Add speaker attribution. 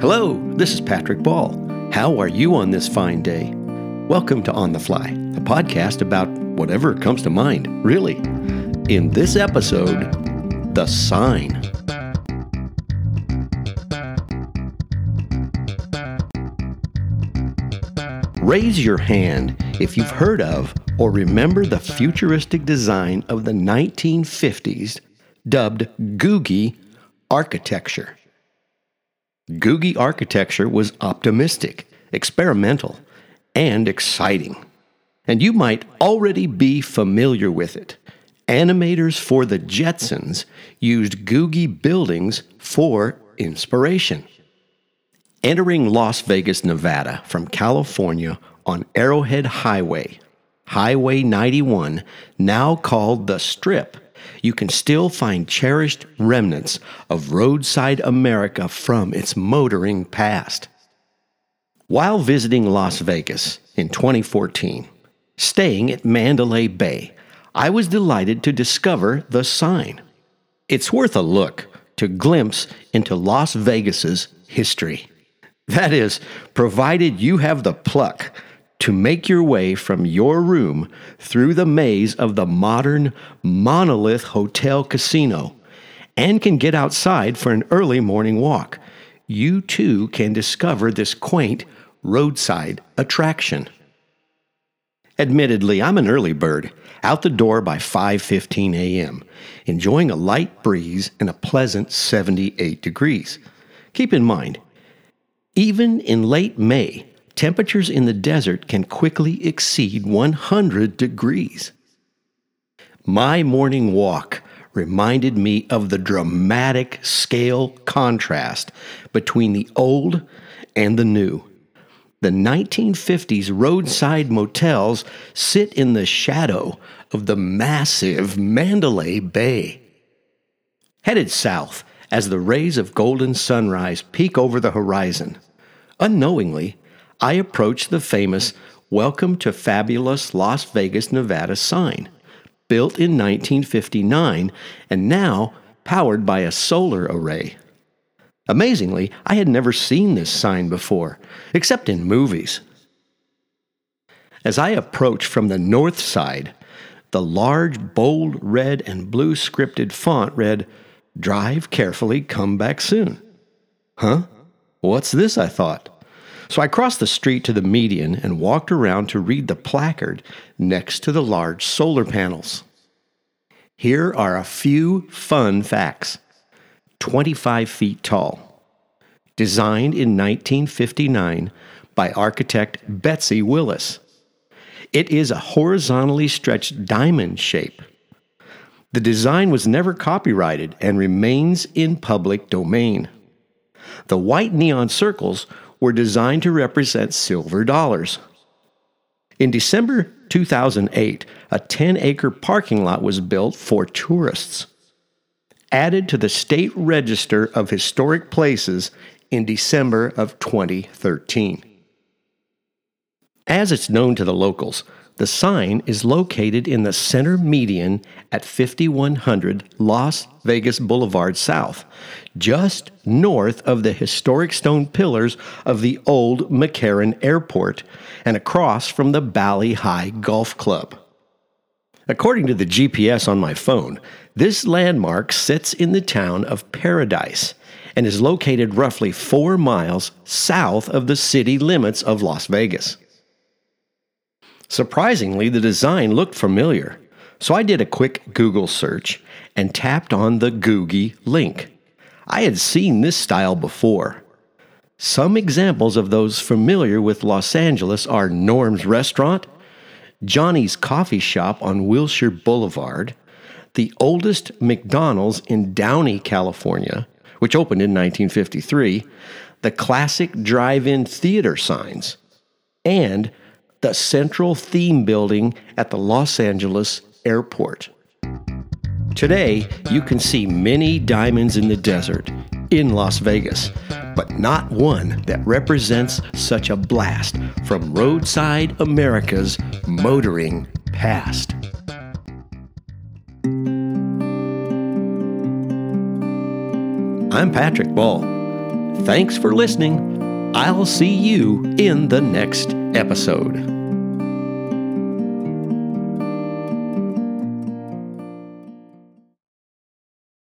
Speaker 1: Hello, this is Patrick Ball. How are you on this fine day? Welcome to On the Fly, a podcast about whatever comes to mind, really. In this episode, The Sign. Raise your hand if you've heard of or remember the futuristic design of the 1950s dubbed Googie architecture. Googie architecture was optimistic, experimental, and exciting. And you might already be familiar with it. Animators for the Jetsons used Googie buildings for inspiration. Entering Las Vegas, Nevada from California on Arrowhead Highway, Highway 91, now called the Strip, you can still find cherished remnants of roadside America from its motoring past. While visiting Las Vegas in 2014, staying at Mandalay Bay, I was delighted to discover the sign. It's worth a look to glimpse into Las Vegas's history. That is, provided you have the pluck to make your way from your room through the maze of the modern monolith hotel casino and can get outside for an early morning walk, you too can discover this quaint roadside attraction. Admittedly, I'm an early bird, out the door by 5:15 a.m., enjoying a light breeze and a pleasant 78 degrees. Keep in mind, even in late May, temperatures in the desert can quickly exceed 100 degrees. My morning walk reminded me of the dramatic scale contrast between the old and the new. The 1950s roadside motels sit in the shadow of the massive Mandalay Bay. Headed south as the rays of golden sunrise peek over the horizon, unknowingly, I approached the famous Welcome to Fabulous Las Vegas, Nevada sign, built in 1959 and now powered by a solar array. Amazingly, I had never seen this sign before, except in movies. As I approached from the north side, the large, bold red and blue scripted font read, Drive carefully, come back soon. Huh? What's this? I thought. So I crossed the street to the median and walked around to read the placard next to the large solar panels. Here are a few fun facts 25 feet tall, designed in 1959 by architect Betty Willis. It is a horizontally stretched diamond shape. The design was never copyrighted and remains in public domain. The white neon circles were designed to represent silver dollars. In December 2008, a 10 acre parking lot was built for tourists. Added to the State Register of Historic Places in December of 2013. As it's known to the locals, the sign is located in the center median at 5100 Las Vegas Boulevard South, just north of the historic stone pillars of the old McCarran Airport and across from the Bali Hai Golf Club. According to the GPS on my phone, this landmark sits in the town of Paradise and is located roughly four miles south of the city limits of Las Vegas. Surprisingly, the design looked familiar, so I did a quick Google search and tapped on the Googie link. I had seen this style before. Some examples of those familiar with Los Angeles are Norm's Restaurant, Johnie's Coffee Shop on Wilshire Boulevard, the oldest McDonald's in Downey, California, which opened in 1953, the classic drive in theater signs, and the central theme building at the Los Angeles airport. Today, you can see many diamonds in the desert in Las Vegas, but not one that represents such a blast from roadside America's motoring past. I'm Patrick Ball. Thanks for listening. I'll see you in the next episode.